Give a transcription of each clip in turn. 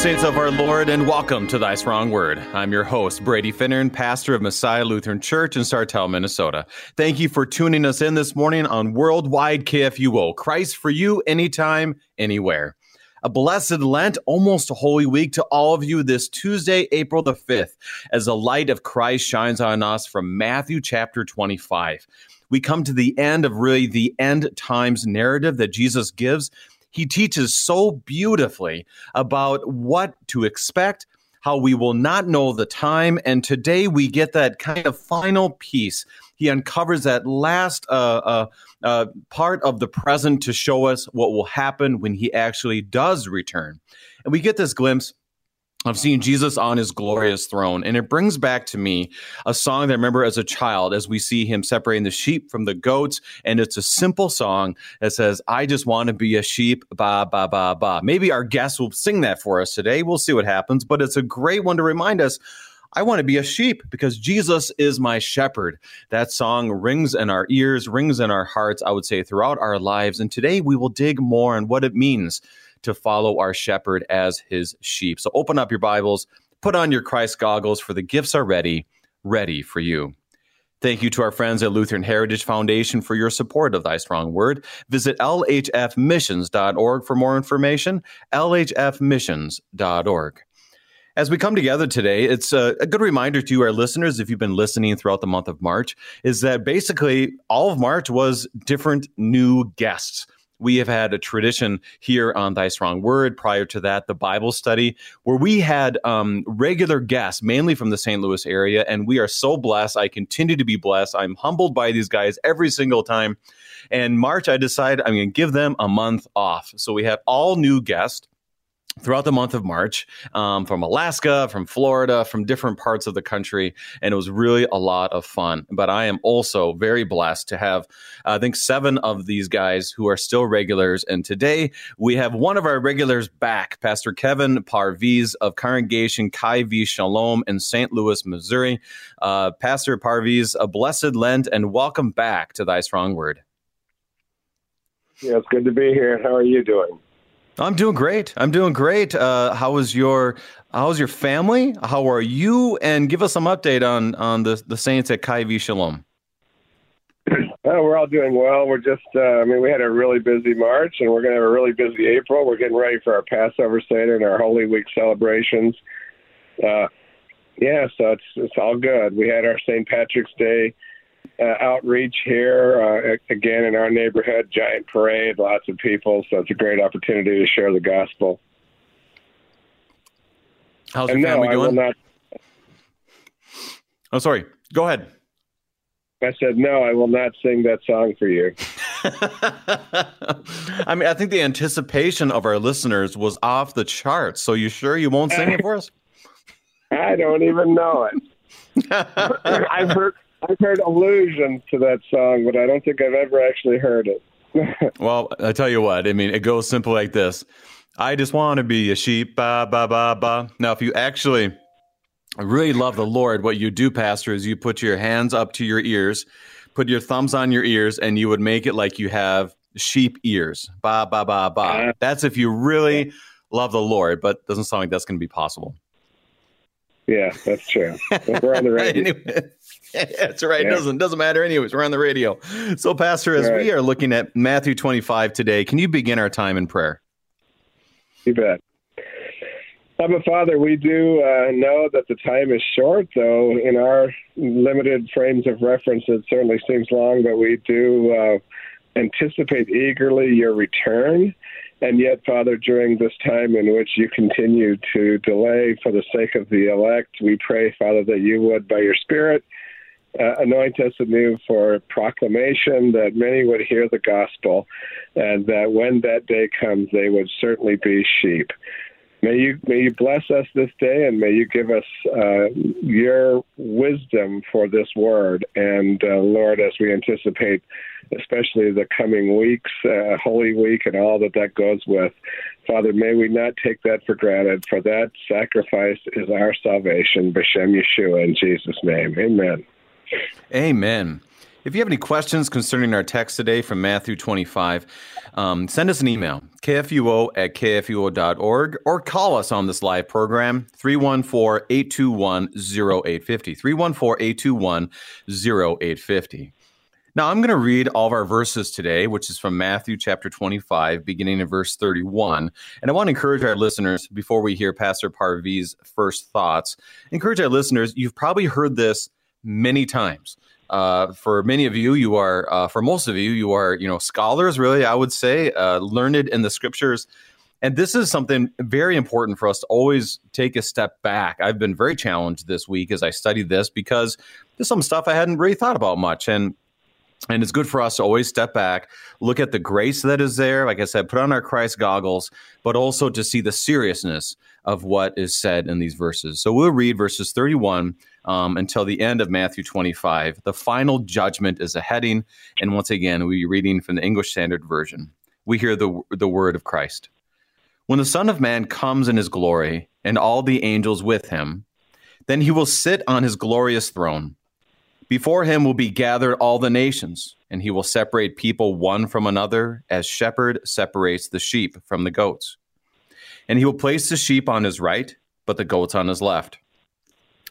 saints of our Lord, and welcome to Thy Strong Word. I'm your host, Brady Finnern, pastor of Messiah Lutheran Church in Sartell, Minnesota. Thank you for tuning us in this morning on Worldwide KFUO. Christ for you, anytime, anywhere. A blessed Lent, almost a Holy Week to all of you this Tuesday, April the 5th, as the light of Christ shines on us from Matthew chapter 25. We come to the end of really the end times narrative that Jesus gives he teaches so beautifully about what to expect, how we will not know the time. And today we get that kind of final piece. He uncovers that last uh, uh, uh, part of the present to show us what will happen when he actually does return. And we get this glimpse of seeing Jesus on his glorious throne. And it brings back to me a song that I remember as a child as we see him separating the sheep from the goats. And it's a simple song that says, I just want to be a sheep, ba, ba, ba, ba. Maybe our guests will sing that for us today. We'll see what happens. But it's a great one to remind us I want to be a sheep because Jesus is my shepherd. That song rings in our ears, rings in our hearts, I would say, throughout our lives. And today we will dig more on what it means to follow our shepherd as his sheep. So open up your Bibles, put on your Christ goggles, for the gifts are ready, ready for you. Thank you to our friends at Lutheran Heritage Foundation for your support of Thy Strong Word. Visit lhfmissions.org for more information. lhfmissions.org. As we come together today, it's a, a, good reminder to our listeners, if you've been listening throughout the month of March, is that basically all of March was different new guests we have had a tradition here on Thy Strong Word. Prior to that, the Bible study, where we had um, regular guests, mainly from the St. Louis area. And we are so blessed. I continue to be blessed. I'm humbled by these guys every single time. And March, I decided I'm going to give them a month off. So we have all new guests throughout the month of March um, from Alaska, from Florida, from different parts of the country. And it was really a lot of fun. But I am also very blessed to have, I think, seven of these guys who are still regulars. And today we have one of our regulars back, Pastor Kevin Parviz of Congregation Chai v'Shalom in St. Louis, Missouri. Uh, Pastor Parviz, a blessed Lent and welcome back to Thy Strong Word. Yeah, it's good to be here. How are you doing? I'm doing great. I'm doing great. Uh, how was your How's your family? How are you? And give us some update on on the the Saints at V Shalom. Oh, we're all doing well. We're just, uh, I mean, we had a really busy March, and we're going to have a really busy April. We're getting ready for our Passover Seder and our Holy Week celebrations. Uh, yeah, so it's it's all good. We had our St. Patrick's Day uh, outreach here uh, again in our neighborhood. Giant parade, lots of people, so it's a great opportunity to share the gospel. How's your and family no, doing? Not... Oh, sorry. Go ahead. I said no. I will not sing that song for you. I mean, I think the anticipation of our listeners was off the charts. So you sure you won't sing it for us? I don't even know it. I've heard I've heard allusions to that song, but I don't think I've ever actually heard it. well, I tell you what, I mean, it goes simple like this. I just want to be a sheep, ba ba ba ba. Now, if you actually really love the Lord, what you do, Pastor, is you put your hands up to your ears, put your thumbs on your ears, and you would make it like you have sheep ears. Ba ba ba ba. Uh, that's if you really love the Lord, but doesn't sound like that's going to be possible. Yeah, that's true. We're on the That's right. Yeah. It doesn't doesn't matter anyways. We're on the radio. So, Pastor, as right. we are looking at Matthew 25 today, can you begin our time in prayer? You bet. Abba Father, we do uh, know that the time is short, though in our limited frames of reference, it certainly seems long, but we do uh, anticipate eagerly your return. And yet, Father, during this time in which you continue to delay for the sake of the elect, we pray, Father, that you would, by your Spirit, uh, anoint us anew for proclamation that many would hear the gospel, and that when that day comes, they would certainly be sheep. May you may you bless us this day, and may you give us uh, your wisdom for this word. And uh, Lord, as we anticipate, especially the coming weeks, uh, Holy Week, and all that that goes with, Father, may we not take that for granted. For that sacrifice is our salvation, B'Shem Yeshua, in Jesus' name, Amen. Amen. If you have any questions concerning our text today from Matthew 25, um, send us an email, kfuo at kfuo.org, or call us on this live program, 314 821 0850. 314 821 0850. Now, I'm going to read all of our verses today, which is from Matthew chapter 25, beginning in verse 31. And I want to encourage our listeners, before we hear Pastor Parvi's first thoughts, encourage our listeners, you've probably heard this many times. Uh, for many of you, you are, uh, for most of you, you are, you know, scholars, really, I would say, uh, learned in the scriptures. And this is something very important for us to always take a step back. I've been very challenged this week as I studied this because there's some stuff I hadn't really thought about much. And and it's good for us to always step back, look at the grace that is there. Like I said, put on our Christ goggles, but also to see the seriousness of what is said in these verses. So we'll read verses 31 um, until the end of Matthew 25. The final judgment is a heading. And once again, we'll be reading from the English Standard Version. We hear the, the word of Christ. When the Son of Man comes in his glory, and all the angels with him, then he will sit on his glorious throne. Before him will be gathered all the nations, and he will separate people one from another, as shepherd separates the sheep from the goats. And he will place the sheep on his right, but the goats on his left.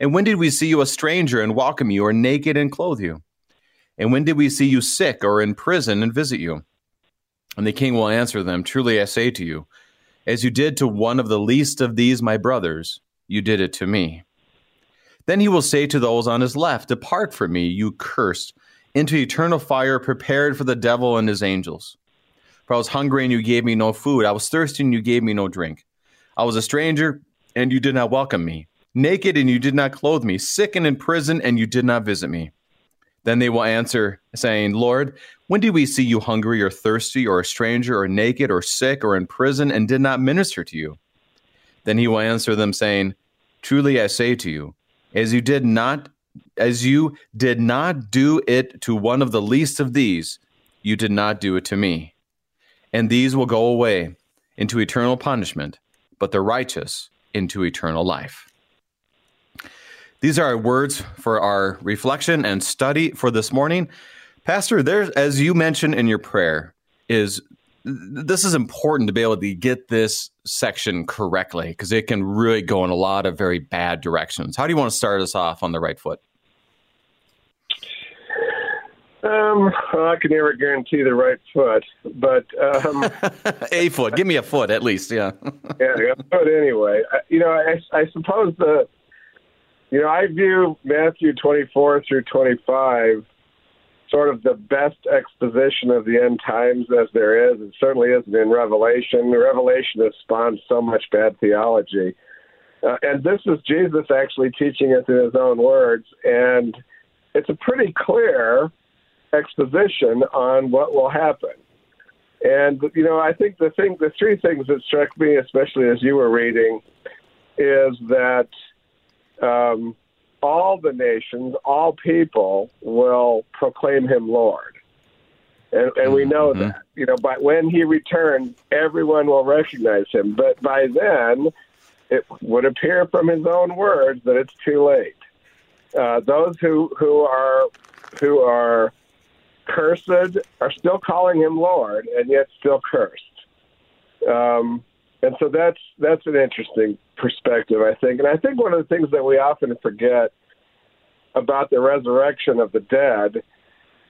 And when did we see you a stranger and welcome you, or naked and clothe you? And when did we see you sick or in prison and visit you? And the king will answer them Truly I say to you, as you did to one of the least of these my brothers, you did it to me. Then he will say to those on his left, Depart from me, you cursed, into eternal fire prepared for the devil and his angels. For I was hungry and you gave me no food. I was thirsty and you gave me no drink. I was a stranger and you did not welcome me naked and you did not clothe me, sick and in prison and you did not visit me. Then they will answer, saying, Lord, when did we see you hungry or thirsty or a stranger or naked or sick or in prison and did not minister to you? Then he will answer them, saying, Truly I say to you, as you did not as you did not do it to one of the least of these, you did not do it to me. And these will go away into eternal punishment, but the righteous into eternal life. These are our words for our reflection and study for this morning. Pastor, there's as you mentioned in your prayer, is this is important to be able to get this section correctly because it can really go in a lot of very bad directions. How do you want to start us off on the right foot? Um, well, I can never guarantee the right foot, but um, a foot. Give me a foot at least. Yeah. yeah, a foot anyway. You know, I, I suppose the you know, I view Matthew 24 through 25 sort of the best exposition of the end times as there is. It certainly isn't in Revelation. Revelation has spawned so much bad theology. Uh, and this is Jesus actually teaching it in his own words. And it's a pretty clear exposition on what will happen. And, you know, I think the thing, the three things that struck me, especially as you were reading, is that um, all the nations, all people will proclaim him Lord. And, and we know mm-hmm. that, you know, but when he returns, everyone will recognize him. But by then, it would appear from his own words that it's too late. Uh, those who, who are who are cursed are still calling him Lord, and yet still cursed. Um, and so that's that's an interesting perspective, I think. And I think one of the things that we often forget about the resurrection of the dead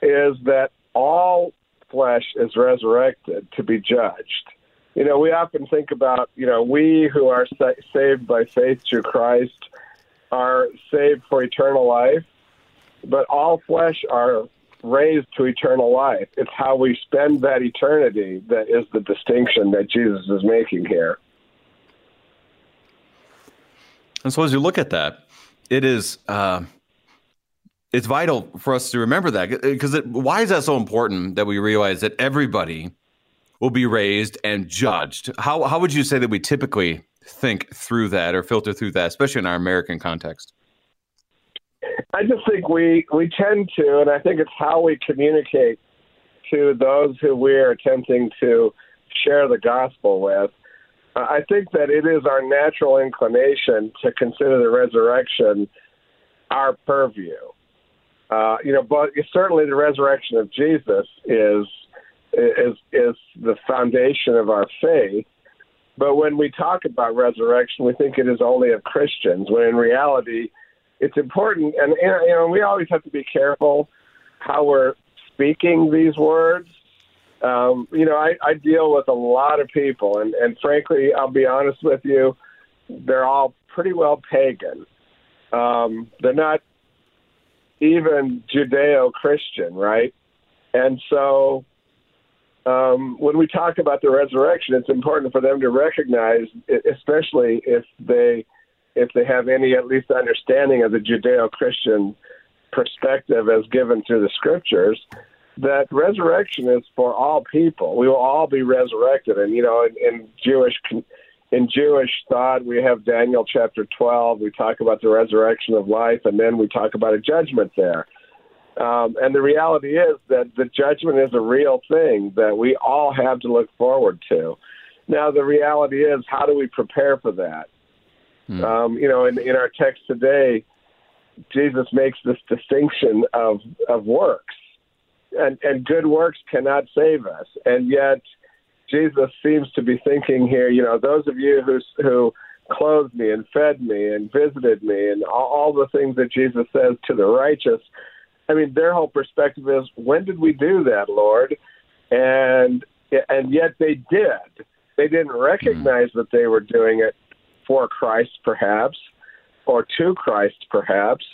is that all flesh is resurrected to be judged. You know, we often think about, you know, we who are sa- saved by faith through Christ are saved for eternal life, but all flesh are raised to eternal life. It's how we spend that eternity that is the distinction that Jesus is making here. And so, as you look at that, it is uh, it's vital for us to remember that because why is that so important that we realize that everybody will be raised and judged? How how would you say that we typically think through that or filter through that, especially in our American context? I just think we we tend to, and I think it's how we communicate to those who we're attempting to share the gospel with. I think that it is our natural inclination to consider the resurrection our purview. Uh, you know, but certainly the resurrection of Jesus is is is the foundation of our faith. But when we talk about resurrection, we think it is only of Christians. When in reality, it's important, and you know, we always have to be careful how we're speaking these words. Um, you know, I, I deal with a lot of people, and, and frankly, I'll be honest with you, they're all pretty well pagan. Um, they're not even Judeo Christian, right? And so um, when we talk about the resurrection, it's important for them to recognize, especially if they if they have any at least understanding of the Judeo Christian perspective as given through the scriptures, that resurrection is for all people. We will all be resurrected, and you know, in, in Jewish in Jewish thought, we have Daniel chapter 12. We talk about the resurrection of life, and then we talk about a judgment there. Um, and the reality is that the judgment is a real thing that we all have to look forward to. Now, the reality is, how do we prepare for that? Hmm. Um, you know, in, in our text today, Jesus makes this distinction of, of works, and, and good works cannot save us. And yet, Jesus seems to be thinking here, you know, those of you who who clothed me and fed me and visited me and all, all the things that Jesus says to the righteous. I mean, their whole perspective is, when did we do that, Lord? And and yet they did. They didn't recognize that they were doing it for Christ, perhaps, or to Christ, perhaps.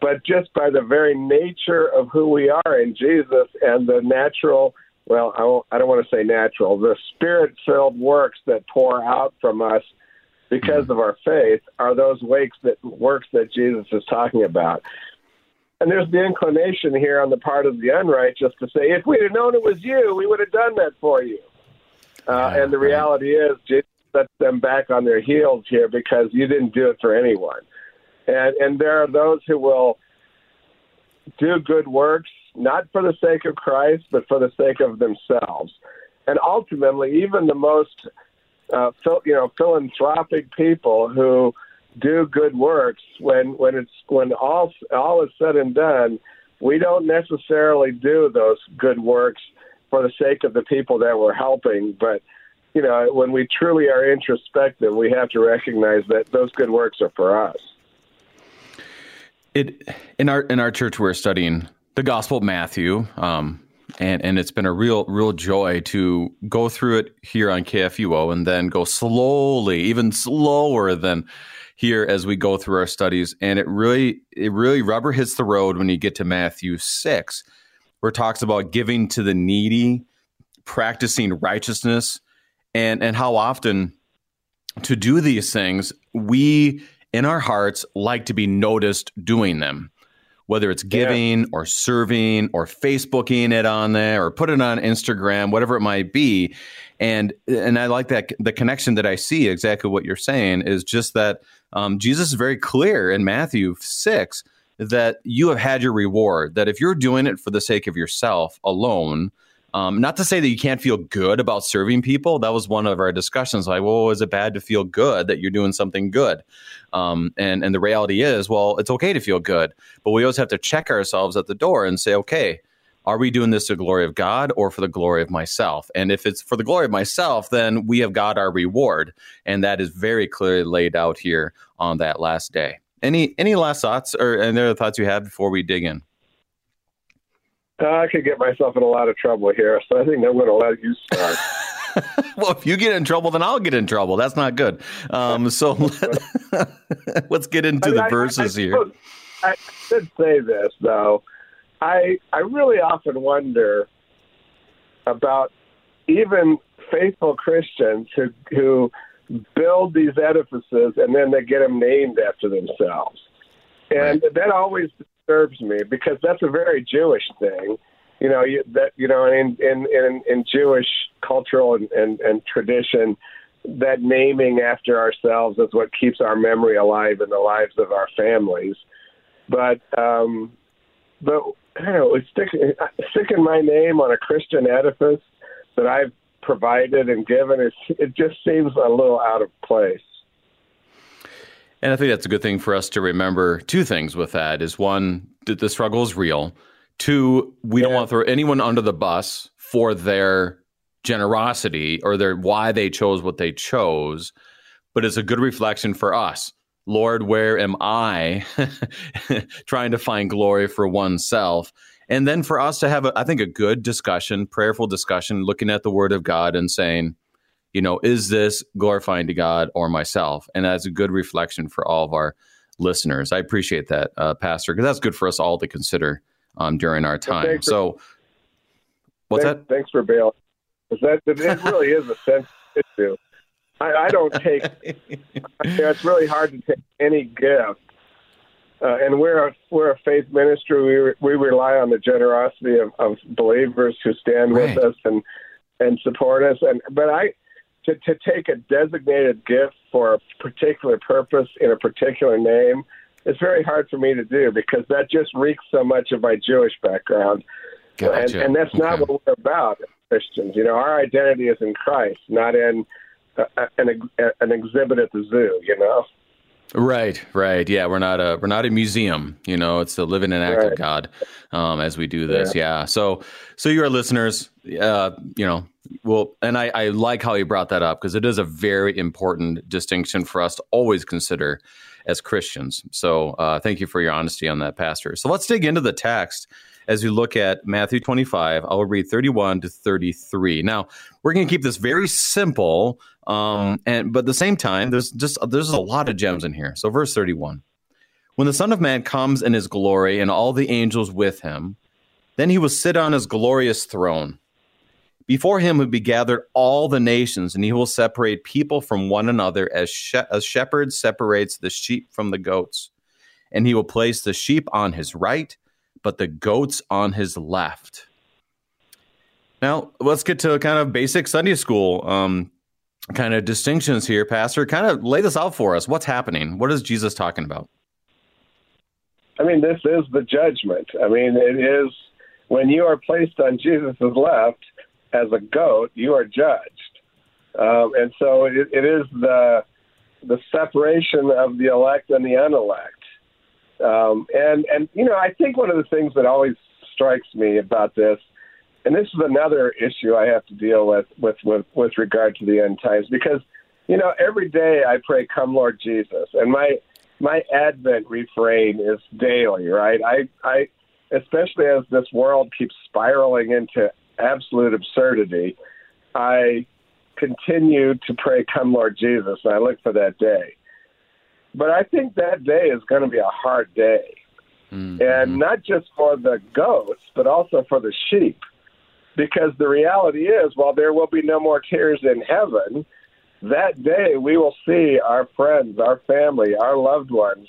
But just by the very nature of who we are in Jesus and the natural well, I, won't, I don't want to say natural, the spirit filled works that pour out from us because mm-hmm. of our faith are those works that works that Jesus is talking about. And there's the inclination here on the part of the unrighteous to say, if we'd have known it was you, we would have done that for you. Uh, and the reality is, Jesus sets them back on their heels here because you didn't do it for anyone. And and there are those who will do good works not for the sake of Christ, but for the sake of themselves. And ultimately, even the most uh, you know philanthropic people who do good works, when when it's when all all is said and done, we don't necessarily do those good works for the sake of the people that we're helping, but you know, when we truly are introspective, we have to recognize that those good works are for us. It in our in our church we're studying the Gospel of Matthew, um, and and it's been a real real joy to go through it here on KFUO, and then go slowly, even slower than here as we go through our studies. And it really it really rubber hits the road when you get to Matthew six, where it talks about giving to the needy, practicing righteousness, and and how often to do these things we in our hearts like to be noticed doing them whether it's giving yeah. or serving or Facebooking it on there or put it on Instagram, whatever it might be. And and I like that the connection that I see exactly what you're saying is just that um, Jesus is very clear in Matthew six that you have had your reward. That if you're doing it for the sake of yourself alone, um, not to say that you can't feel good about serving people. That was one of our discussions. Like, well, is it bad to feel good that you're doing something good? Um, and and the reality is, well, it's okay to feel good, but we always have to check ourselves at the door and say, okay, are we doing this to the glory of God or for the glory of myself? And if it's for the glory of myself, then we have got our reward, and that is very clearly laid out here on that last day. Any any last thoughts or any other thoughts you have before we dig in? I could get myself in a lot of trouble here, so I think I'm going to let you start. well, if you get in trouble, then I'll get in trouble. That's not good. Um, so let, us get into I mean, the verses I, I, here. I should say this though. I I really often wonder about even faithful Christians who who build these edifices and then they get them named after themselves, and right. that always disturbs me because that's a very Jewish thing. You know, you, that you know, in in in, in Jewish cultural and, and, and tradition, that naming after ourselves is what keeps our memory alive in the lives of our families. But um, but I don't know, sticking sticking my name on a Christian edifice that I've provided and given, it it just seems a little out of place. And I think that's a good thing for us to remember. Two things with that is one, that the struggle is real. Two, we yeah. don't want to throw anyone under the bus for their generosity or their why they chose what they chose, but it's a good reflection for us. Lord, where am I trying to find glory for oneself? And then for us to have, a, I think, a good discussion, prayerful discussion, looking at the Word of God and saying, you know, is this glorifying to God or myself? And that's a good reflection for all of our listeners. I appreciate that, uh, Pastor, because that's good for us all to consider um, during our time. so, what's thanks, that? Thanks for bailing. That it really is a sensitive issue. I, I don't take. it's really hard to take any gift, uh, and we're a, we're a faith ministry. We we rely on the generosity of, of believers who stand right. with us and and support us. And but I to, to take a designated gift for a particular purpose in a particular name it's very hard for me to do because that just reeks so much of my Jewish background. Gotcha. And, and that's not okay. what we're about Christians. You know, our identity is in Christ, not in uh, an, an exhibit at the zoo, you know? Right, right. Yeah, we're not a we're not a museum. You know, it's the living and active right. God um, as we do this. Yeah. yeah. So, so your listeners, uh, you know, well, and I, I like how you brought that up because it is a very important distinction for us to always consider as Christians. So, uh, thank you for your honesty on that, Pastor. So, let's dig into the text as we look at Matthew 25. I'll read 31 to 33. Now, we're going to keep this very simple um, and but at the same time, there's just there's a lot of gems in here. So verse 31. When the Son of Man comes in his glory and all the angels with him, then he will sit on his glorious throne. Before him will be gathered all the nations, and he will separate people from one another as she- a shepherd separates the sheep from the goats. And he will place the sheep on his right, but the goats on his left. Now, let's get to kind of basic Sunday school um, kind of distinctions here, Pastor. Kind of lay this out for us. What's happening? What is Jesus talking about? I mean, this is the judgment. I mean, it is when you are placed on Jesus' left as a goat, you are judged. Um, and so it, it is the the separation of the elect and the unelect. Um, and and you know, I think one of the things that always strikes me about this and this is another issue I have to deal with with with, with regard to the end times because you know every day I pray, "Come, Lord Jesus," and my my Advent refrain is daily, right? I I especially as this world keeps spiraling into absolute absurdity, I continue to pray, "Come, Lord Jesus," and I look for that day. But I think that day is going to be a hard day. Mm-hmm. And not just for the goats, but also for the sheep because the reality is, while there will be no more tears in heaven, that day we will see our friends, our family, our loved ones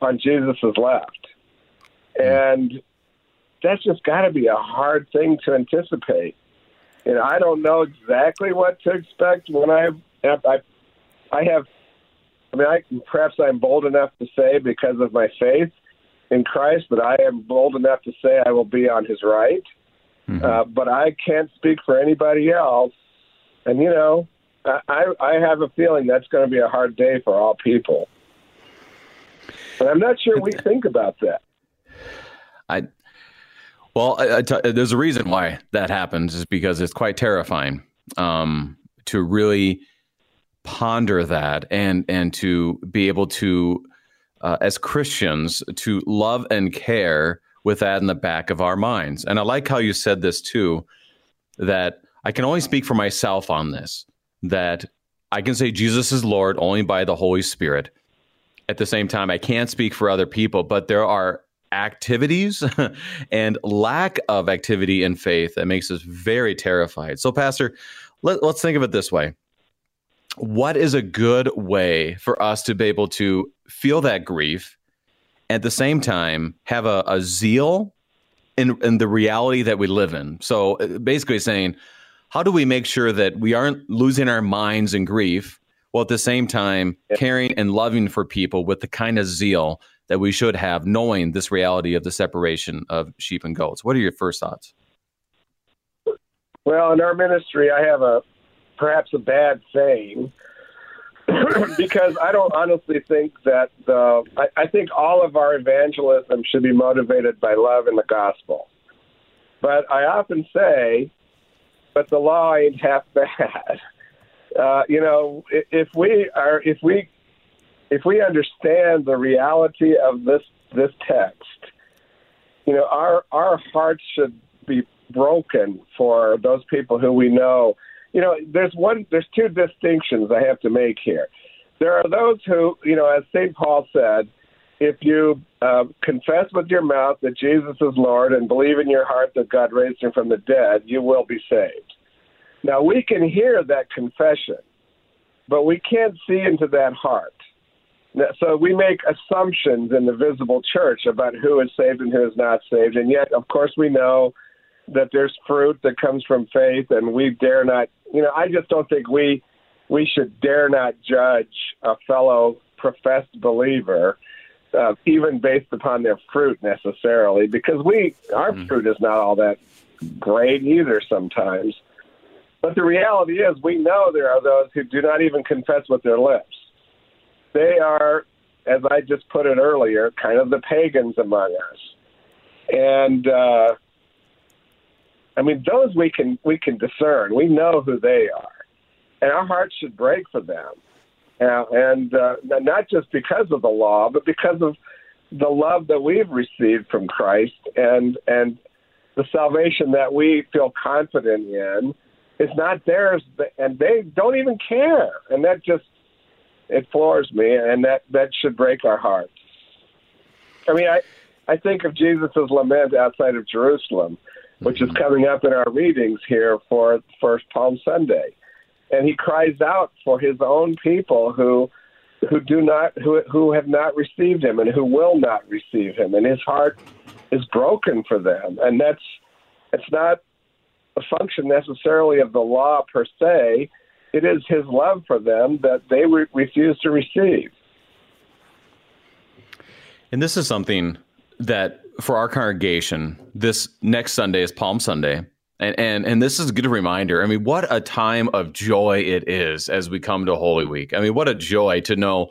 on Jesus' left. Mm. And that's just got to be a hard thing to anticipate. And I don't know exactly what to expect when I have, I, I have, I mean, I, perhaps I'm bold enough to say because of my faith in Christ, but I am bold enough to say I will be on his right. Mm-hmm. Uh, but I can't speak for anybody else. And, you know, I, I have a feeling that's going to be a hard day for all people. But I'm not sure we think about that. I, well, I, I t- there's a reason why that happens is because it's quite terrifying um, to really ponder that and and to be able to, uh, as Christians, to love and care with that in the back of our minds. And I like how you said this too that I can only speak for myself on this, that I can say Jesus is Lord only by the Holy Spirit. At the same time, I can't speak for other people, but there are activities and lack of activity in faith that makes us very terrified. So, Pastor, let, us think of it this way. What is a good way for us to be able to feel that grief at the same time have a, a zeal in, in the reality that we live in. So uh, basically saying, how do we make sure that we aren't losing our minds in grief while at the same time caring and loving for people with the kind of zeal that we should have, knowing this reality of the separation of sheep and goats? What are your first thoughts? Well, in our ministry, I have a perhaps a bad saying because I don't honestly think that the I, I think all of our evangelism should be motivated by love and the gospel. But I often say, but the law ain't half bad. Uh, you know, if we are if we if we understand the reality of this this text, you know, our our hearts should be broken for those people who we know you know, there's one, there's two distinctions I have to make here. There are those who, you know, as St. Paul said, if you uh, confess with your mouth that Jesus is Lord and believe in your heart that God raised him from the dead, you will be saved. Now, we can hear that confession, but we can't see into that heart. So we make assumptions in the visible church about who is saved and who is not saved. And yet, of course, we know that there's fruit that comes from faith, and we dare not. You know, I just don't think we we should dare not judge a fellow professed believer, uh, even based upon their fruit necessarily, because we our mm. fruit is not all that great either sometimes. But the reality is, we know there are those who do not even confess with their lips. They are, as I just put it earlier, kind of the pagans among us. And uh, I mean, those we can we can discern. We know who they are, and our hearts should break for them, uh, and uh, not just because of the law, but because of the love that we've received from Christ, and and the salvation that we feel confident in is not theirs, and they don't even care, and that just it floors me, and that that should break our hearts. I mean, I I think of Jesus' lament outside of Jerusalem which is coming up in our readings here for First Palm Sunday. And he cries out for his own people who who do not who who have not received him and who will not receive him. And his heart is broken for them. And that's it's not a function necessarily of the law per se. It is his love for them that they re- refuse to receive. And this is something that for our congregation, this next Sunday is Palm Sunday. And, and and this is a good reminder. I mean, what a time of joy it is as we come to Holy Week. I mean, what a joy to know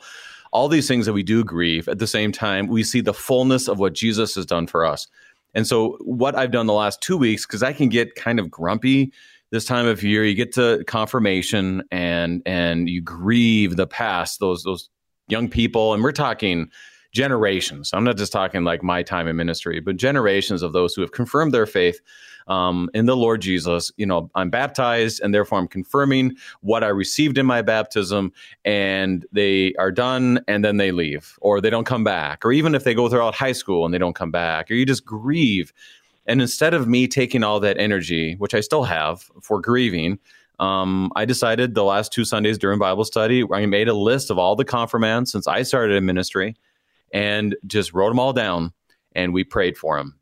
all these things that we do grieve. At the same time, we see the fullness of what Jesus has done for us. And so, what I've done the last two weeks, because I can get kind of grumpy this time of year, you get to confirmation and and you grieve the past, those those young people, and we're talking generations. I'm not just talking like my time in ministry, but generations of those who have confirmed their faith um, in the Lord Jesus. You know, I'm baptized, and therefore I'm confirming what I received in my baptism, and they are done, and then they leave, or they don't come back, or even if they go throughout high school and they don't come back, or you just grieve. And instead of me taking all that energy, which I still have for grieving, um, I decided the last two Sundays during Bible study, I made a list of all the confirmands since I started in ministry and just wrote them all down and we prayed for them.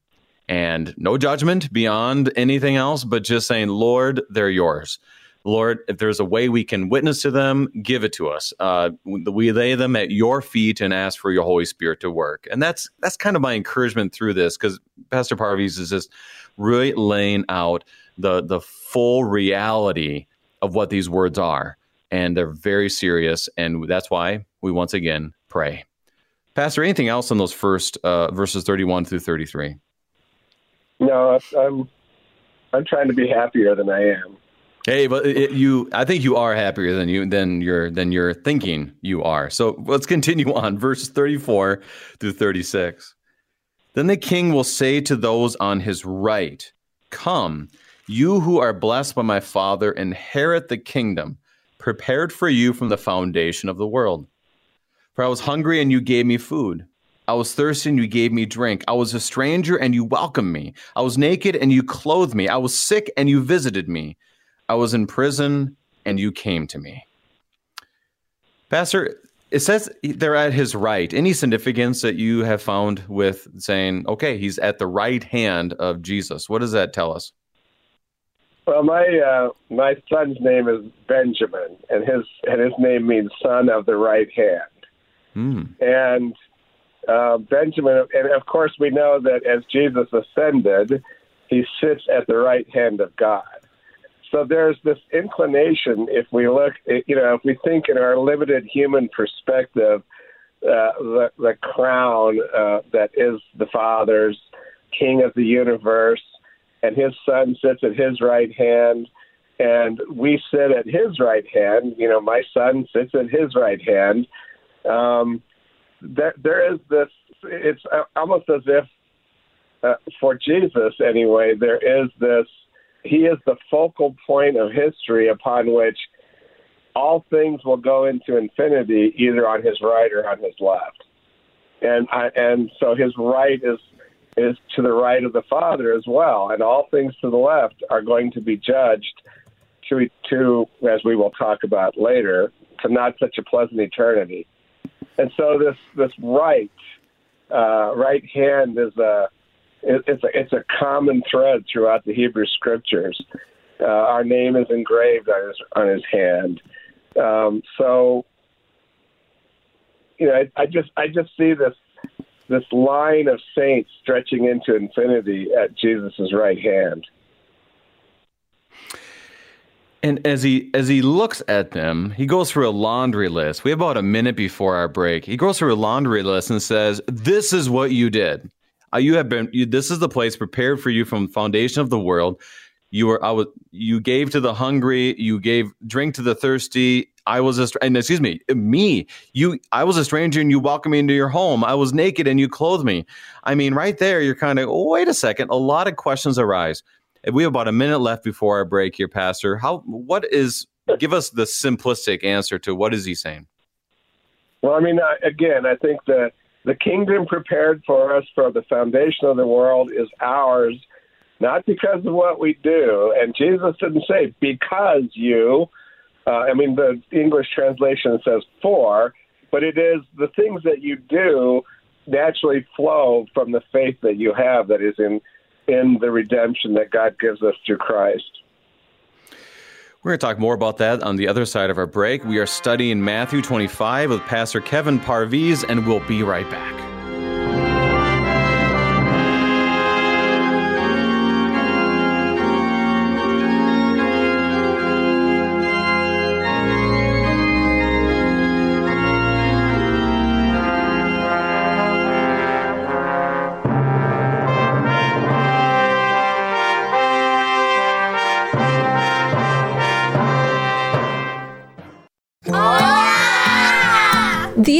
And no judgment beyond anything else, but just saying, Lord, they're yours. Lord, if there's a way we can witness to them, give it to us. Uh, we lay them at your feet and ask for your Holy Spirit to work. And that's that's kind of my encouragement through this because Pastor Parviz is just really laying out the the full reality of what these words are, and they're very serious. And that's why we once again pray. Pastor, anything else on those first uh, verses 31 through 33? No, I'm I'm trying to be happier than I am. Hey, but it, you, I think you are happier than you than you're than you're thinking you are. So let's continue on, verses 34 through 36. Then the king will say to those on his right, "Come, you who are blessed by my Father, inherit the kingdom prepared for you from the foundation of the world." For I was hungry and you gave me food. I was thirsty and you gave me drink. I was a stranger and you welcomed me. I was naked and you clothed me. I was sick and you visited me. I was in prison and you came to me. Pastor, it says they're at his right. Any significance that you have found with saying, okay, he's at the right hand of Jesus? What does that tell us? Well, my uh, my son's name is Benjamin, and his and his name means son of the right hand. Mm. And uh, Benjamin, and of course, we know that as Jesus ascended, he sits at the right hand of God. So there's this inclination, if we look, you know, if we think in our limited human perspective, uh, the, the crown uh, that is the Father's, King of the universe, and his Son sits at his right hand, and we sit at his right hand. You know, my Son sits at his right hand. Um, there, there is this. It's almost as if, uh, for Jesus anyway, there is this. He is the focal point of history upon which all things will go into infinity, either on his right or on his left. And I, and so his right is is to the right of the Father as well, and all things to the left are going to be judged to to as we will talk about later to not such a pleasant eternity. And so this this right uh, right hand is a it's a it's a common thread throughout the Hebrew scriptures. Uh, our name is engraved on his on his hand. Um, so you know, I, I just I just see this this line of saints stretching into infinity at Jesus' right hand. And as he as he looks at them, he goes through a laundry list. We have about a minute before our break. He goes through a laundry list and says, "This is what you did. Uh, you have been. You, this is the place prepared for you from foundation of the world. You were. I was. You gave to the hungry. You gave drink to the thirsty. I was a and excuse me, me. You. I was a stranger, and you welcomed me into your home. I was naked, and you clothed me. I mean, right there, you're kind of. Oh, wait a second. A lot of questions arise we have about a minute left before our break here, Pastor. How what is give us the simplistic answer to what is he saying? Well, I mean, again, I think that the kingdom prepared for us for the foundation of the world is ours, not because of what we do. And Jesus didn't say because you. Uh, I mean, the English translation says for, but it is the things that you do naturally flow from the faith that you have that is in in the redemption that God gives us through Christ. We're going to talk more about that on the other side of our break. We are studying Matthew 25 with Pastor Kevin Parviz, and we'll be right back.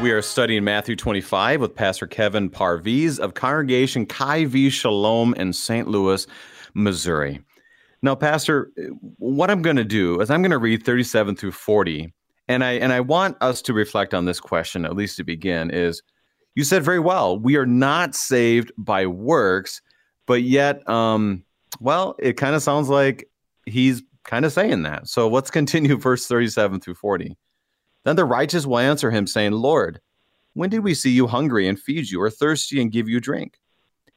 We are studying Matthew 25 with Pastor Kevin Parviz of Congregation Chai v'Shalom in St. Louis, Missouri. Now, Pastor, what I'm going to do is I'm going to read 37 through 40, and I and I want us to reflect on this question, at least to begin. Is you said very well, we are not saved by works, but yet, um, well, it kind of sounds like he's kind of saying that. So let's continue verse 37 through 40. Then the righteous will answer him, saying, Lord, when did we see you hungry and feed you, or thirsty and give you drink?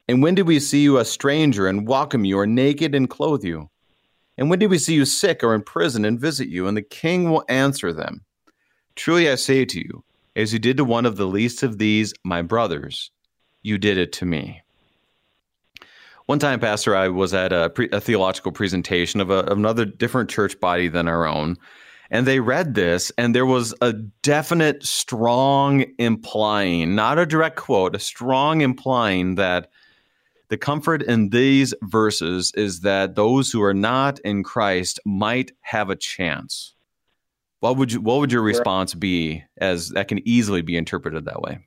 And when did we see you a stranger and welcome you, or naked and clothe you? And when did we see you sick or in prison and visit you? And the king will answer them Truly I say to you, as you did to one of the least of these, my brothers, you did it to me. One time, Pastor, I was at a, pre- a theological presentation of, a, of another different church body than our own and they read this and there was a definite strong implying not a direct quote a strong implying that the comfort in these verses is that those who are not in Christ might have a chance. What would you what would your response be as that can easily be interpreted that way?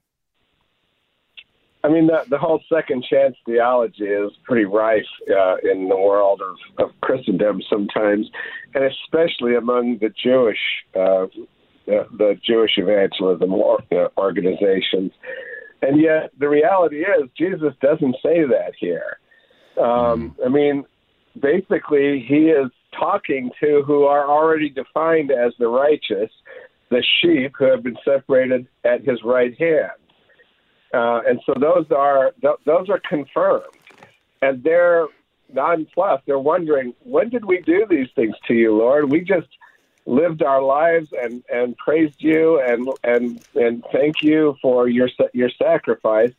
I mean, the, the whole second chance theology is pretty rife uh, in the world of, of Christendom sometimes, and especially among the Jewish, uh, the, the Jewish evangelism or, uh, organizations. And yet, the reality is, Jesus doesn't say that here. Um, I mean, basically, he is talking to who are already defined as the righteous, the sheep who have been separated at his right hand. Uh, and so those are th- those are confirmed, and they're nonplussed. They're wondering, when did we do these things to you, Lord? We just lived our lives and, and praised you and and and thank you for your your sacrifice.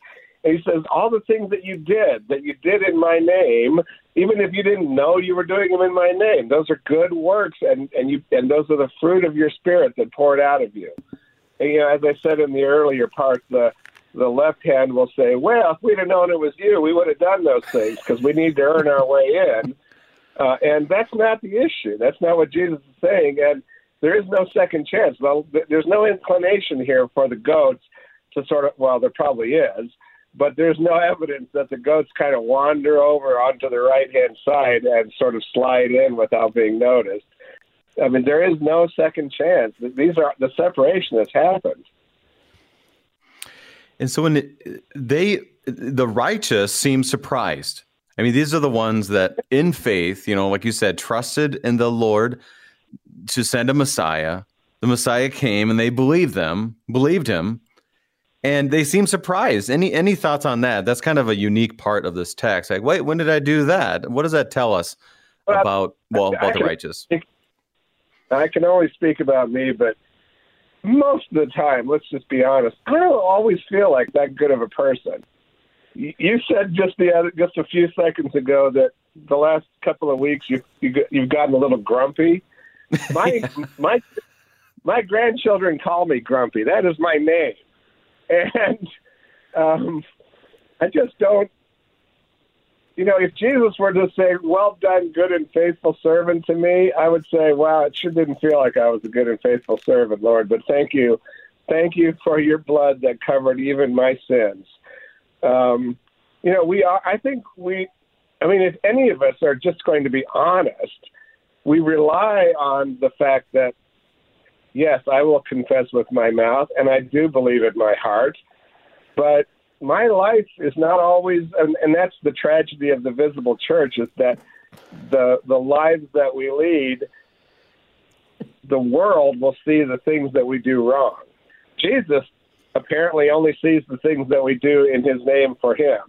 And he says, all the things that you did, that you did in my name, even if you didn't know you were doing them in my name, those are good works, and and you and those are the fruit of your spirit that poured out of you. And, you know, as I said in the earlier part, the the left hand will say, "Well, if we'd have known it was you, we would have done those things because we need to earn our way in." Uh, and that's not the issue. That's not what Jesus is saying. And there is no second chance. Well, there's no inclination here for the goats to sort of. Well, there probably is, but there's no evidence that the goats kind of wander over onto the right hand side and sort of slide in without being noticed. I mean, there is no second chance. These are the separation has happened. And so when they, the righteous seem surprised. I mean, these are the ones that in faith, you know, like you said, trusted in the Lord to send a Messiah. The Messiah came and they believed them, believed him, and they seem surprised. Any any thoughts on that? That's kind of a unique part of this text. Like, wait, when did I do that? What does that tell us about well about the righteous? I can only speak about me, but most of the time, let's just be honest, I don't always feel like that good of a person. You said just the other, just a few seconds ago that the last couple of weeks you, you you've gotten a little grumpy. My my my grandchildren call me grumpy. That is my name, and um, I just don't you know, if Jesus were to say, Well done, good and faithful servant to me, I would say, Wow, it sure didn't feel like I was a good and faithful servant, Lord, but thank you. Thank you for your blood that covered even my sins. Um, you know, we are, I think we, I mean, if any of us are just going to be honest, we rely on the fact that, yes, I will confess with my mouth, and I do believe in my heart, but my life is not always, and, and that's the tragedy of the visible church is that the the lives that we lead, the world will see the things that we do wrong. Jesus apparently only sees the things that we do in His name for Him.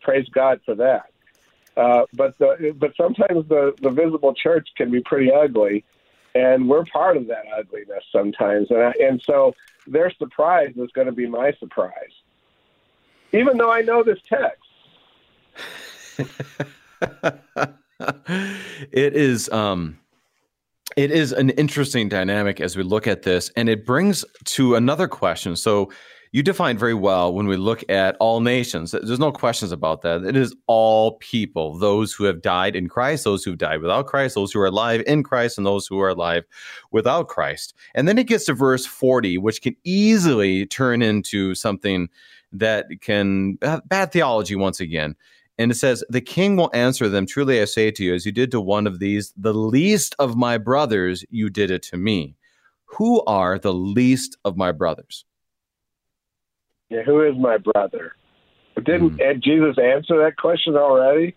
Praise God for that. Uh, but the, but sometimes the the visible church can be pretty ugly, and we're part of that ugliness sometimes. And I, and so their surprise is going to be my surprise even though I know this text. it is um it is an interesting dynamic as we look at this and it brings to another question. So you define very well when we look at all nations. There's no questions about that. It is all people those who have died in christ those who have died without christ those who are alive in christ and those who are alive without christ. And then it gets to verse 40 which can easily turn into something that can bad theology once again. And it says, The king will answer them, Truly I say to you, as you did to one of these, the least of my brothers, you did it to me. Who are the least of my brothers? Yeah, who is my brother? Didn't mm. Jesus answer that question already?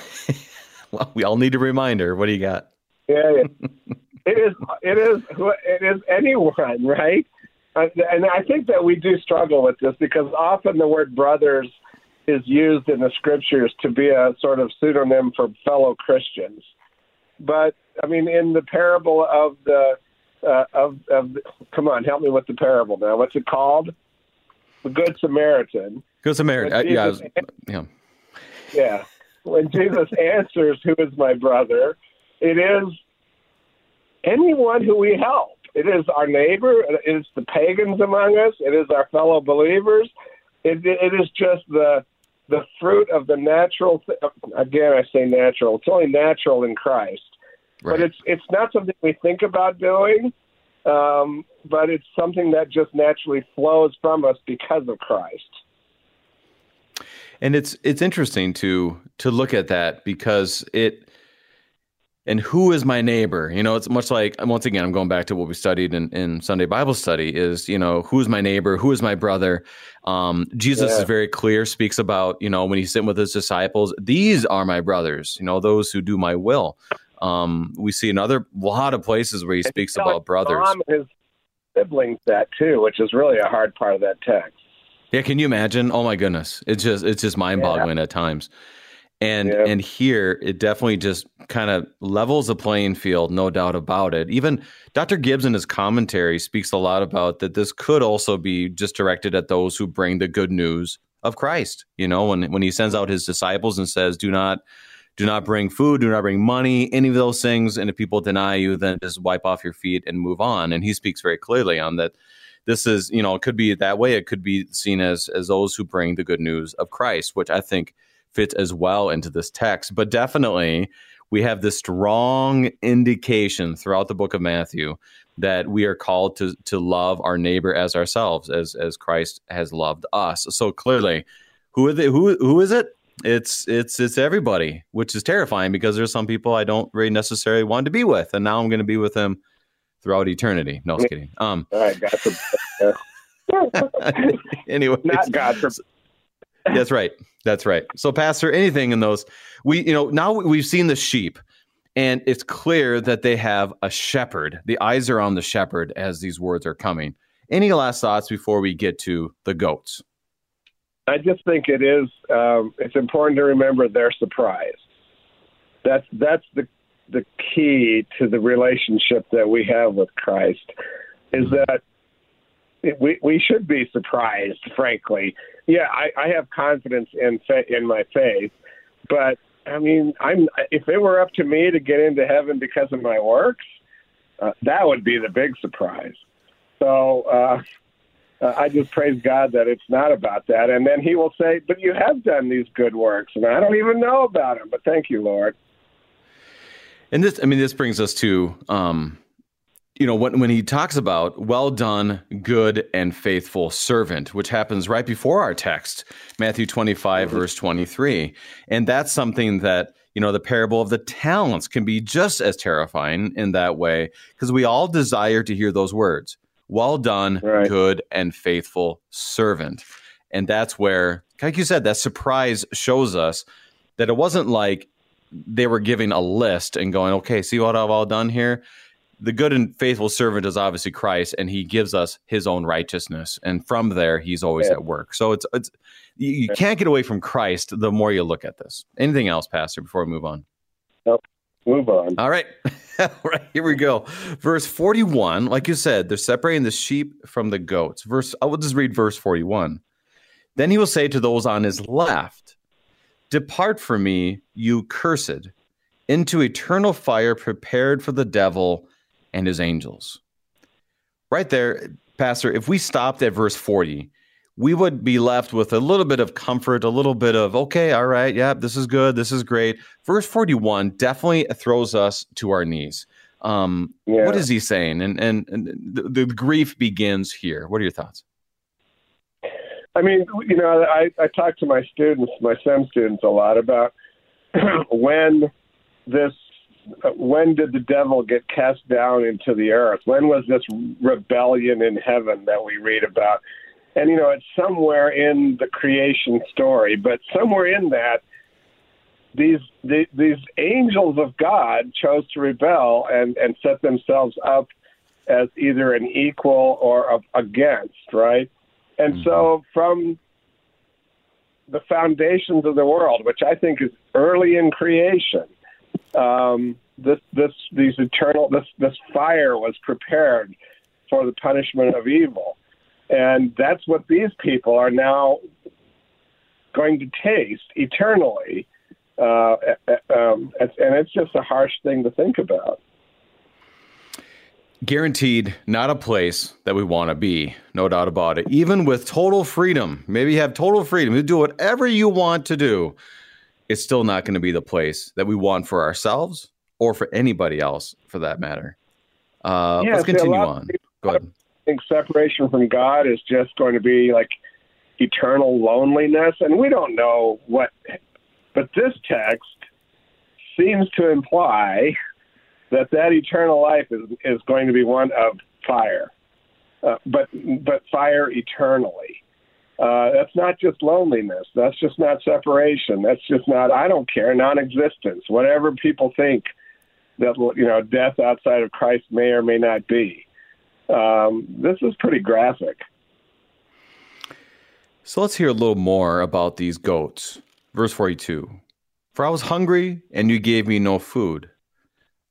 well, we all need a reminder. What do you got? Yeah, yeah. it is. It is. It is anyone, right? And I think that we do struggle with this because often the word brothers is used in the scriptures to be a sort of pseudonym for fellow Christians. But I mean, in the parable of the uh, of of the, come on, help me with the parable now. What's it called? The Good Samaritan. Good Samaritan. Uh, yeah, was, yeah. Yeah. When Jesus answers, "Who is my brother?" It is anyone who we help. It is our neighbor. It is the pagans among us. It is our fellow believers. It, it is just the the fruit of the natural. Th- again, I say natural. It's only natural in Christ, right. but it's it's not something we think about doing. Um, but it's something that just naturally flows from us because of Christ. And it's it's interesting to to look at that because it and who is my neighbor? You know, it's much like once again, I'm going back to what we studied in, in Sunday Bible study is, you know, who is my neighbor? Who is my brother? Um, Jesus yeah. is very clear, speaks about, you know, when he's sitting with his disciples, these are my brothers, you know, those who do my will. Um, we see another lot of places where he and speaks about brothers. His siblings that too, which is really a hard part of that text. Yeah, can you imagine? Oh my goodness. It's just it's just mind boggling yeah. at times. And yeah. and here it definitely just kind of levels the playing field, no doubt about it. Even Dr. Gibbs in his commentary speaks a lot about that this could also be just directed at those who bring the good news of Christ. You know, when when he sends out his disciples and says, Do not do not bring food, do not bring money, any of those things. And if people deny you, then just wipe off your feet and move on. And he speaks very clearly on that this is, you know, it could be that way. It could be seen as as those who bring the good news of Christ, which I think fits as well into this text. But definitely, we have this strong indication throughout the book of Matthew that we are called to to love our neighbor as ourselves, as as Christ has loved us. So clearly, who are they, who who is it? It's it's it's everybody, which is terrifying because there's some people I don't really necessarily want to be with, and now I'm going to be with them throughout eternity. No, I was kidding. Um, All right, anyway, not God. That's right. That's right. So, Pastor, anything in those? We, you know, now we've seen the sheep, and it's clear that they have a shepherd. The eyes are on the shepherd as these words are coming. Any last thoughts before we get to the goats? I just think it is. Um, it's important to remember they're surprised. That's that's the the key to the relationship that we have with Christ. Is that we we should be surprised, frankly. Yeah, I, I have confidence in in my faith, but I mean, I'm if it were up to me to get into heaven because of my works, uh, that would be the big surprise. So uh, uh, I just praise God that it's not about that. And then He will say, "But you have done these good works, and I don't even know about them. But thank you, Lord." And this, I mean, this brings us to um, you know, when, when he talks about well done, good and faithful servant, which happens right before our text, Matthew 25, mm-hmm. verse 23. And that's something that, you know, the parable of the talents can be just as terrifying in that way because we all desire to hear those words well done, right. good and faithful servant. And that's where, like you said, that surprise shows us that it wasn't like they were giving a list and going, okay, see what I've all done here the good and faithful servant is obviously Christ, and He gives us His own righteousness, and from there He's always yeah. at work. So it's it's you, you, can't get away from Christ the more you look at this. Anything else, Pastor? Before we move on. Nope. Move on. All right. All right. Here we go. Verse forty-one. Like you said, they're separating the sheep from the goats. Verse. I will just read verse forty-one. Then He will say to those on His left, "Depart from me, you cursed." Into eternal fire prepared for the devil and his angels. Right there, Pastor, if we stopped at verse 40, we would be left with a little bit of comfort, a little bit of, okay, all right, yeah, this is good, this is great. Verse 41 definitely throws us to our knees. Um, yeah. What is he saying? And, and, and the, the, grief begins here. What are your thoughts? I mean, you know, I, I talk to my students, my STEM students, a lot about when this when did the devil get cast down into the earth? When was this rebellion in heaven that we read about? And you know, it's somewhere in the creation story, but somewhere in that, these the, these angels of God chose to rebel and and set themselves up as either an equal or against, right? And mm-hmm. so from the foundations of the world, which I think is early in creation, um, this this these eternal this this fire was prepared for the punishment of evil, and that's what these people are now going to taste eternally. Uh, um, and it's just a harsh thing to think about. guaranteed not a place that we want to be, no doubt about it. Even with total freedom, maybe you have total freedom to do whatever you want to do, it's still not going to be the place that we want for ourselves or for anybody else for that matter. Uh, yeah, let's continue on. Go ahead. I think separation from God is just going to be like eternal loneliness, and we don't know what. But this text seems to imply that that eternal life is is going to be one of fire, uh, but but fire eternally. Uh, that's not just loneliness. That's just not separation. That's just not I don't care non-existence. Whatever people think that you know death outside of Christ may or may not be. Um, this is pretty graphic. So let's hear a little more about these goats. Verse 42 For I was hungry, and you gave me no food.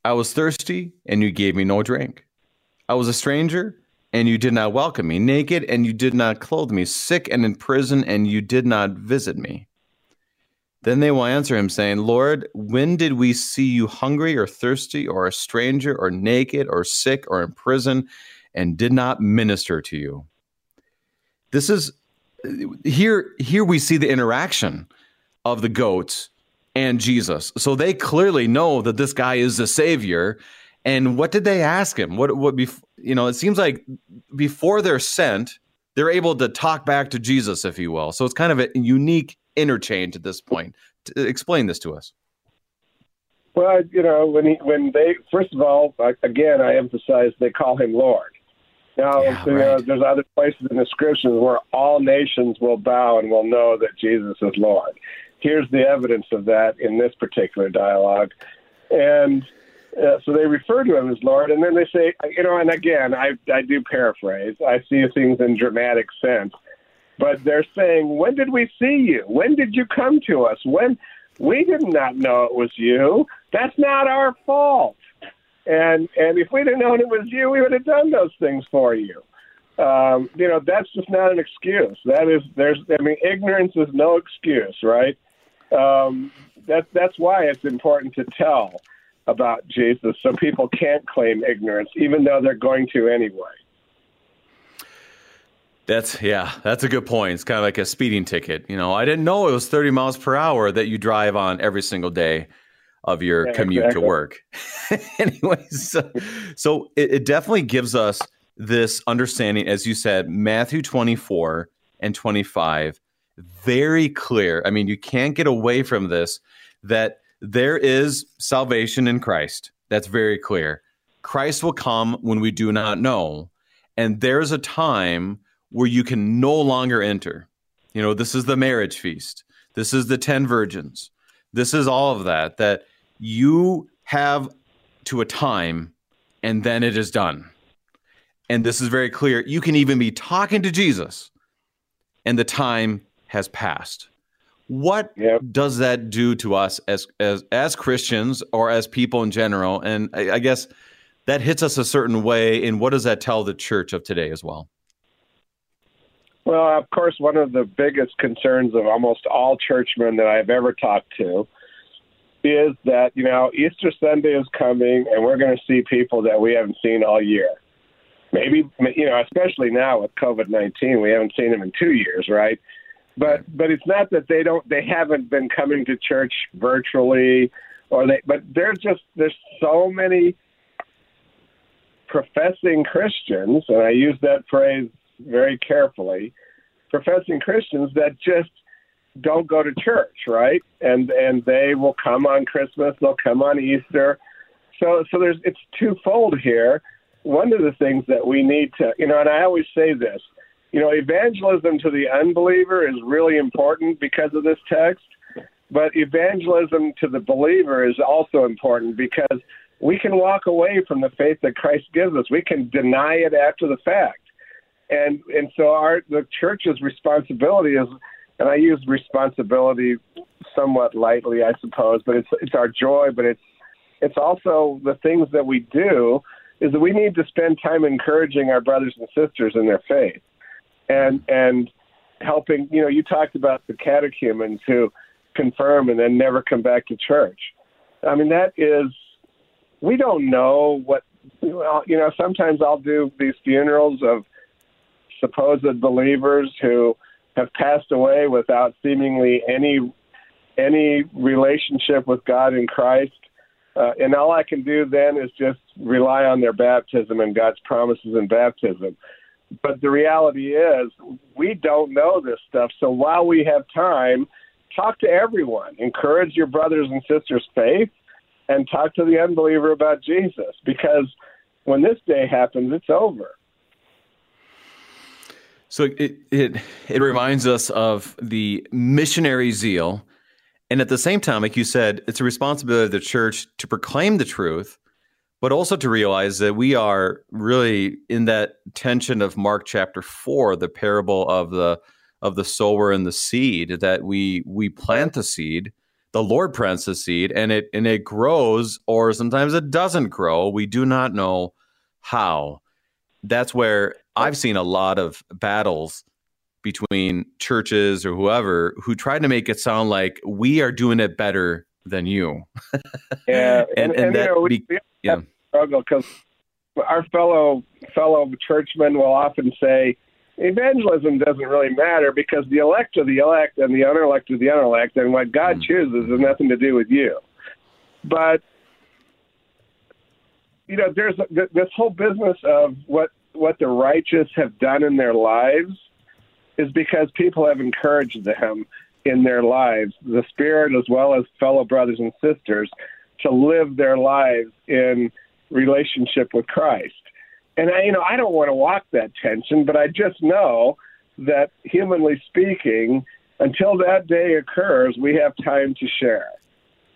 I was thirsty, and you gave me no drink. I was a stranger, and you did not welcome me, naked, and you did not clothe me, sick and in prison, and you did not visit me. Then they will answer him, saying, Lord, when did we see you hungry or thirsty, or a stranger, or naked, or sick, or in prison, and did not minister to you? This is here here we see the interaction of the goats and Jesus. So they clearly know that this guy is the savior. And what did they ask him? What what you know, it seems like before they're sent, they're able to talk back to Jesus, if you will. So it's kind of a unique interchange at this point. Explain this to us. Well, you know, when he when they first of all, again, I emphasize they call him Lord. Now, yeah, you know, there's other places in the scriptures where all nations will bow and will know that Jesus is Lord here's the evidence of that in this particular dialogue. And uh, so they refer to him as Lord, and then they say, you know, and again, I, I do paraphrase. I see things in dramatic sense. But they're saying, when did we see you? When did you come to us? When we did not know it was you. That's not our fault. And and if we'd have known it was you, we would have done those things for you. Um, you know, that's just not an excuse. That is, there's, I mean, ignorance is no excuse, right? um, that, that's why it's important to tell about Jesus so people can't claim ignorance, even though they're going to anyway. That's yeah, that's a good point. It's kind of like a speeding ticket. You know, I didn't know it was 30 miles per hour that you drive on every single day of your yeah, commute exactly. to work. Anyways, so, so it, it definitely gives us this understanding, as you said, Matthew 24 and 25 very clear. I mean, you can't get away from this that there is salvation in Christ. That's very clear. Christ will come when we do not know. And there's a time where you can no longer enter. You know, this is the marriage feast. This is the 10 virgins. This is all of that, that you have to a time and then it is done. And this is very clear. You can even be talking to Jesus and the time has passed. What yep. does that do to us as as as Christians or as people in general? And I, I guess that hits us a certain way. And what does that tell the church of today as well? Well, of course, one of the biggest concerns of almost all churchmen that I've ever talked to is that, you know, Easter Sunday is coming and we're going to see people that we haven't seen all year. Maybe, you know, especially now with COVID 19, we haven't seen them in two years, right? But but it's not that they don't they haven't been coming to church virtually or they but there's just there's so many professing Christians and I use that phrase very carefully professing Christians that just don't go to church right? And and they will come on Christmas they'll come on Easter. So so there's it's twofold here. One of the things that we need to you know and I always say this you know, evangelism to the unbeliever is really important because of this text, but evangelism to the believer is also important because we can walk away from the faith that Christ gives us. We can deny it after the fact. And and so our the church's responsibility is and I use responsibility somewhat lightly, I suppose, but it's it's our joy, but it's it's also the things that we do is that we need to spend time encouraging our brothers and sisters in their faith and and helping. You know, you talked about the catechumens who confirm and then never come back to church. I mean, that is we don't know what well, you know, sometimes I'll do these funerals of supposed believers who have passed away without seemingly any any relationship with God in Christ. Uh, and all I can do then is just rely on their baptism and God's promises in baptism. But the reality is, we don't know this stuff. So while we have time, talk to everyone. Encourage your brothers and sisters' faith and talk to the unbeliever about Jesus because when this day happens, it's over. So it it it reminds us of the missionary zeal, and at the same time, like you said, it's a responsibility of the church to proclaim the truth, but also to realize that we are really in that tension of Mark chapter four, the parable of the of the sower and the seed. That we we plant the seed, the Lord plants the seed, and it and it grows, or sometimes it doesn't grow. We do not know how. That's where I've seen a lot of battles between churches or whoever who try to make it sound like we are doing it better than you. yeah, and, and, and, and that you know, we, we yeah. struggle because our fellow fellow churchmen will often say evangelism doesn't really matter because the elect are the elect and the unelect are the unelect, and what God mm. chooses has nothing to do with you. But you know, there's this whole business of what what the righteous have done in their lives is because people have encouraged them in their lives, the Spirit as well as fellow brothers and sisters, to live their lives in relationship with Christ. And I, you know, I don't want to walk that tension, but I just know that humanly speaking, until that day occurs, we have time to share.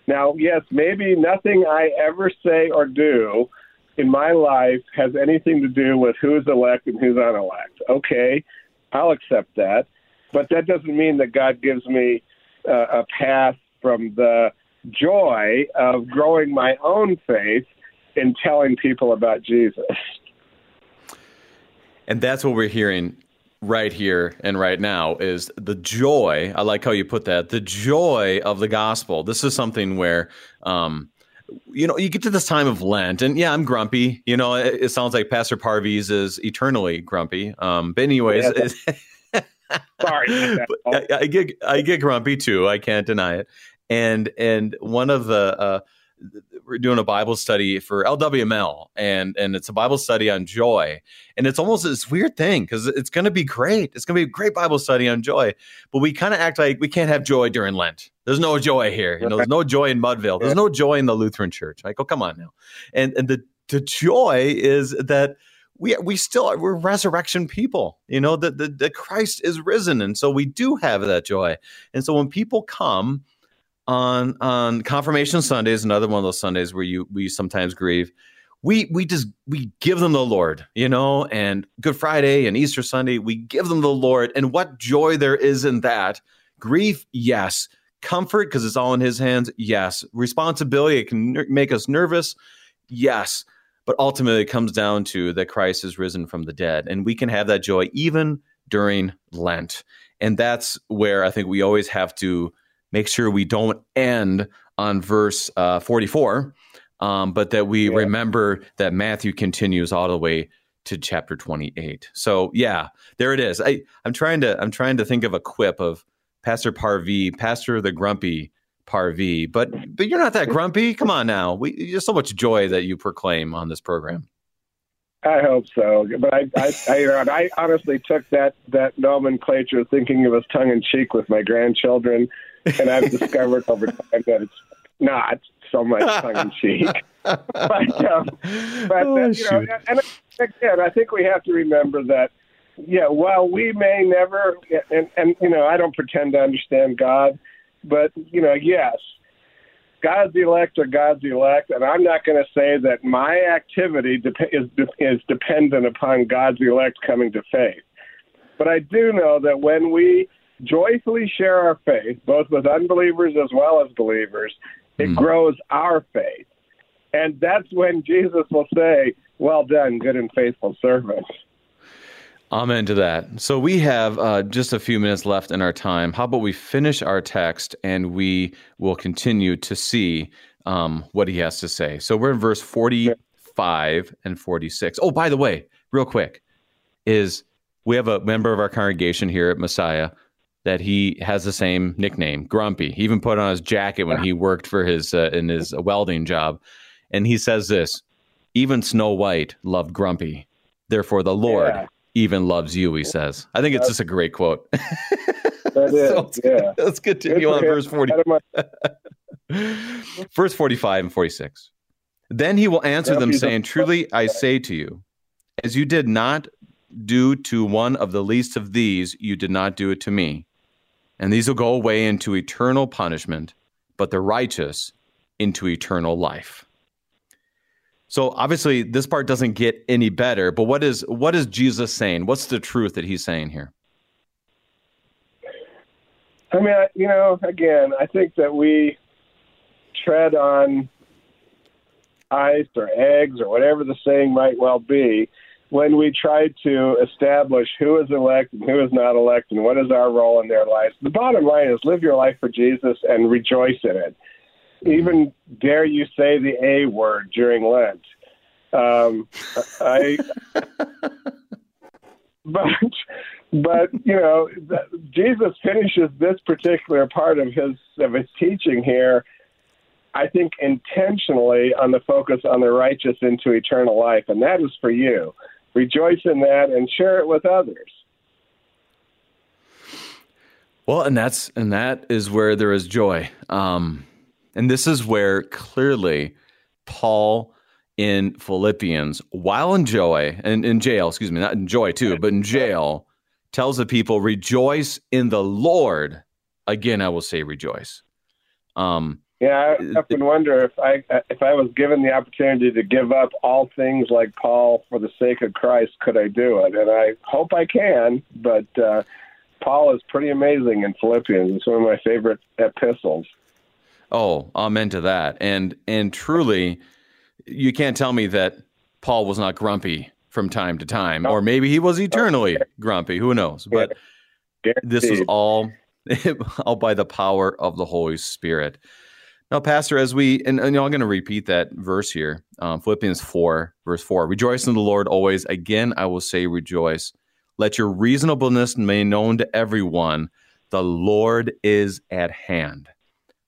Now, yes, maybe nothing I ever say or do in my life has anything to do with who's elect and who's unelect. Okay, I'll accept that, but that doesn't mean that God gives me uh, a path from the joy of growing my own faith in telling people about Jesus. And that's what we're hearing right here and right now is the joy. I like how you put that. The joy of the gospel. This is something where um, you know, you get to this time of Lent, and yeah, I'm grumpy. You know, it, it sounds like Pastor Parviz is eternally grumpy. Um, but anyways, yeah, sorry, I, I, get I get grumpy too. I can't deny it. And and one of the uh, we're doing a Bible study for LWML, and and it's a Bible study on joy, and it's almost this weird thing because it's going to be great. It's going to be a great Bible study on joy, but we kind of act like we can't have joy during Lent. There's no joy here. You know, there's no joy in Mudville. There's no joy in the Lutheran Church. Like, oh, come on now, and and the the joy is that we we still are, we're resurrection people. You know that the, the Christ is risen, and so we do have that joy. And so when people come on on confirmation Sundays, another one of those Sundays where you we sometimes grieve. We we just we give them the Lord, you know, and Good Friday and Easter Sunday, we give them the Lord, and what joy there is in that. Grief, yes. Comfort because it's all in His hands, yes. Responsibility, it can ner- make us nervous, yes. But ultimately, it comes down to that Christ is risen from the dead, and we can have that joy even during Lent. And that's where I think we always have to make sure we don't end on verse uh, 44, um, but that we yeah. remember that Matthew continues all the way to chapter 28. So yeah, there it is. I, I'm trying to I'm trying to think of a quip of Pastor Parvi, Pastor the Grumpy Parvi, but but you're not that grumpy. Come on now, we there's so much joy that you proclaim on this program. I hope so, but I I, I, I honestly took that that nomenclature thinking it was tongue in cheek with my grandchildren and I've discovered over time that it's not so much tongue in cheek. but um, but oh, you know, and again, I think we have to remember that. Yeah, while we may never, and, and you know, I don't pretend to understand God, but you know, yes, God's elect are God's elect, and I'm not going to say that my activity de- is de- is dependent upon God's elect coming to faith. But I do know that when we joyfully share our faith, both with unbelievers as well as believers, it mm. grows our faith. And that's when Jesus will say, Well done, good and faithful servant. Amen to that. So we have uh, just a few minutes left in our time. How about we finish our text and we will continue to see um, what he has to say. So we're in verse 45 45 and 46. Oh, by the way, real quick, is we have a member of our congregation here at Messiah that he has the same nickname, Grumpy. He even put on his jacket when he worked for his uh, in his welding job, and he says this: "Even Snow White loved Grumpy, therefore the Lord yeah. even loves you." He says. I think it's just a great quote. That is, so let's, yeah. Let's continue on verse forty. verse forty-five and forty-six. Then he will answer them, saying, "Truly I say to you, as you did not do to one of the least of these, you did not do it to me." And these will go away into eternal punishment, but the righteous into eternal life. So obviously this part doesn't get any better, but what is what is Jesus saying? What's the truth that he's saying here? I mean, you know, again, I think that we tread on ice or eggs or whatever the saying might well be when we try to establish who is elect and who is not elect and what is our role in their lives. The bottom line is live your life for Jesus and rejoice in it. Even dare you say the A word during Lent. Um, I, but, but you know, Jesus finishes this particular part of his of his teaching here. I think intentionally on the focus on the righteous into eternal life, and that is for you rejoice in that and share it with others. Well, and that's and that is where there is joy. Um, and this is where clearly Paul in Philippians, while in joy and in jail, excuse me, not in joy too, but in jail, tells the people, rejoice in the Lord. Again, I will say rejoice. Um, yeah, I often wonder if I if I was given the opportunity to give up all things like Paul for the sake of Christ, could I do it? And I hope I can. But uh, Paul is pretty amazing in Philippians. It's one of my favorite epistles. Oh, amen to that. And and truly, you can't tell me that Paul was not grumpy from time to time, or maybe he was eternally grumpy. Who knows? But this was all all by the power of the Holy Spirit. Now, Pastor, as we, and, and I'm going to repeat that verse here um, Philippians 4, verse 4. Rejoice in the Lord always. Again, I will say rejoice. Let your reasonableness be known to everyone. The Lord is at hand,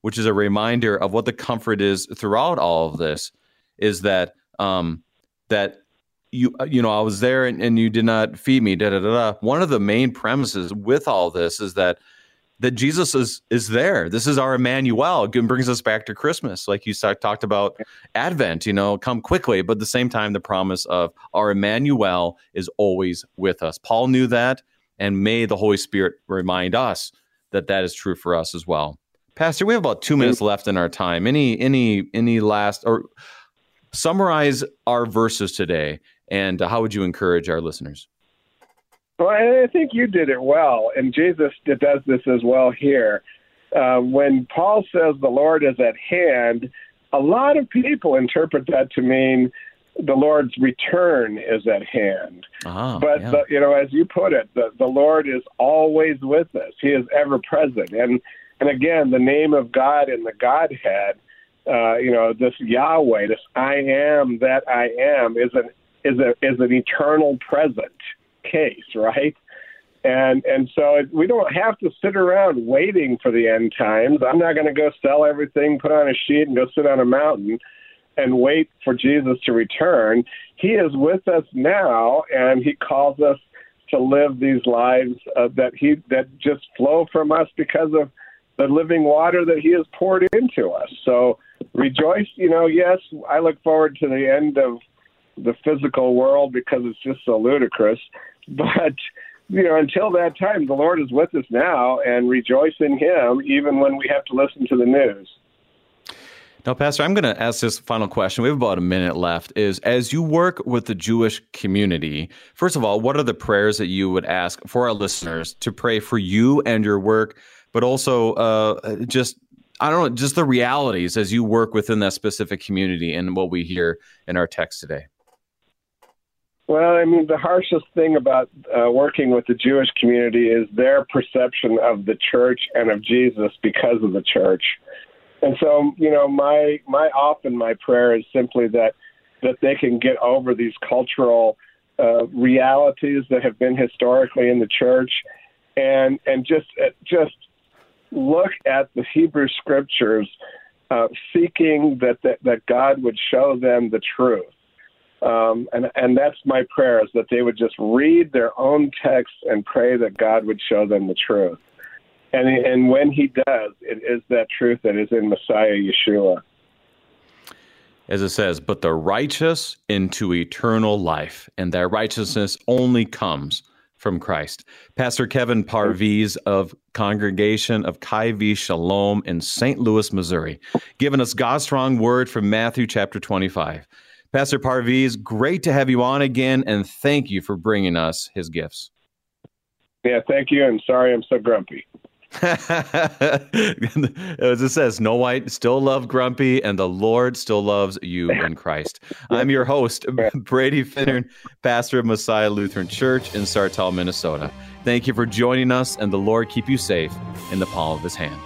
which is a reminder of what the comfort is throughout all of this is that, um, that you, you know, I was there and, and you did not feed me, da da da da. One of the main premises with all this is that that Jesus is is there. This is our Emmanuel. It brings us back to Christmas, like you talked about Advent. You know, come quickly, but at the same time, the promise of our Emmanuel is always with us. Paul knew that, and may the Holy Spirit remind us that that is true for us as well. Pastor, we have about two minutes left in our time. Any any any last or summarize our verses today, and how would you encourage our listeners? Well, I think you did it well, and Jesus does this as well here. Uh, when Paul says the Lord is at hand, a lot of people interpret that to mean the Lord's return is at hand. Uh-huh, but yeah. the, you know, as you put it, the, the Lord is always with us. He is ever present, and and again, the name of God in the Godhead, uh, you know, this Yahweh, this I am that I am, is an is a is an eternal present case, right? And and so it, we don't have to sit around waiting for the end times. I'm not going to go sell everything, put on a sheet, and go sit on a mountain and wait for Jesus to return. He is with us now, and He calls us to live these lives uh, that He that just flow from us because of the living water that He has poured into us. So rejoice. You know, yes, I look forward to the end of the physical world because it's just so ludicrous. But you know, until that time, the Lord is with us now, and rejoice in Him, even when we have to listen to the news. Now, Pastor, I'm going to ask this final question. We have about a minute left. Is as you work with the Jewish community, first of all, what are the prayers that you would ask for our listeners to pray for you and your work, but also uh, just I don't know, just the realities as you work within that specific community and what we hear in our text today? Well, I mean, the harshest thing about uh, working with the Jewish community is their perception of the church and of Jesus because of the church. And so, you know, my my often my prayer is simply that that they can get over these cultural uh, realities that have been historically in the church, and and just uh, just look at the Hebrew scriptures, uh, seeking that, that that God would show them the truth. Um, and and that's my prayer is that they would just read their own text and pray that God would show them the truth. And and when He does, it is that truth that is in Messiah Yeshua as it says, but the righteous into eternal life, and that righteousness only comes from Christ. Pastor Kevin Parviz of Congregation of Chai v'Shalom in St. Louis, Missouri, giving us God's strong word from Matthew chapter 25. Pastor Parviz, great to have you on again, and thank you for bringing us his gifts. Yeah, thank you, and sorry I'm so grumpy. As it says, Snow White still love Grumpy, and the Lord still loves you in Christ. I'm your host, Brady Finnern, pastor of Messiah Lutheran Church in Sartell, Minnesota. Thank you for joining us, and the Lord keep you safe in the palm of his hand.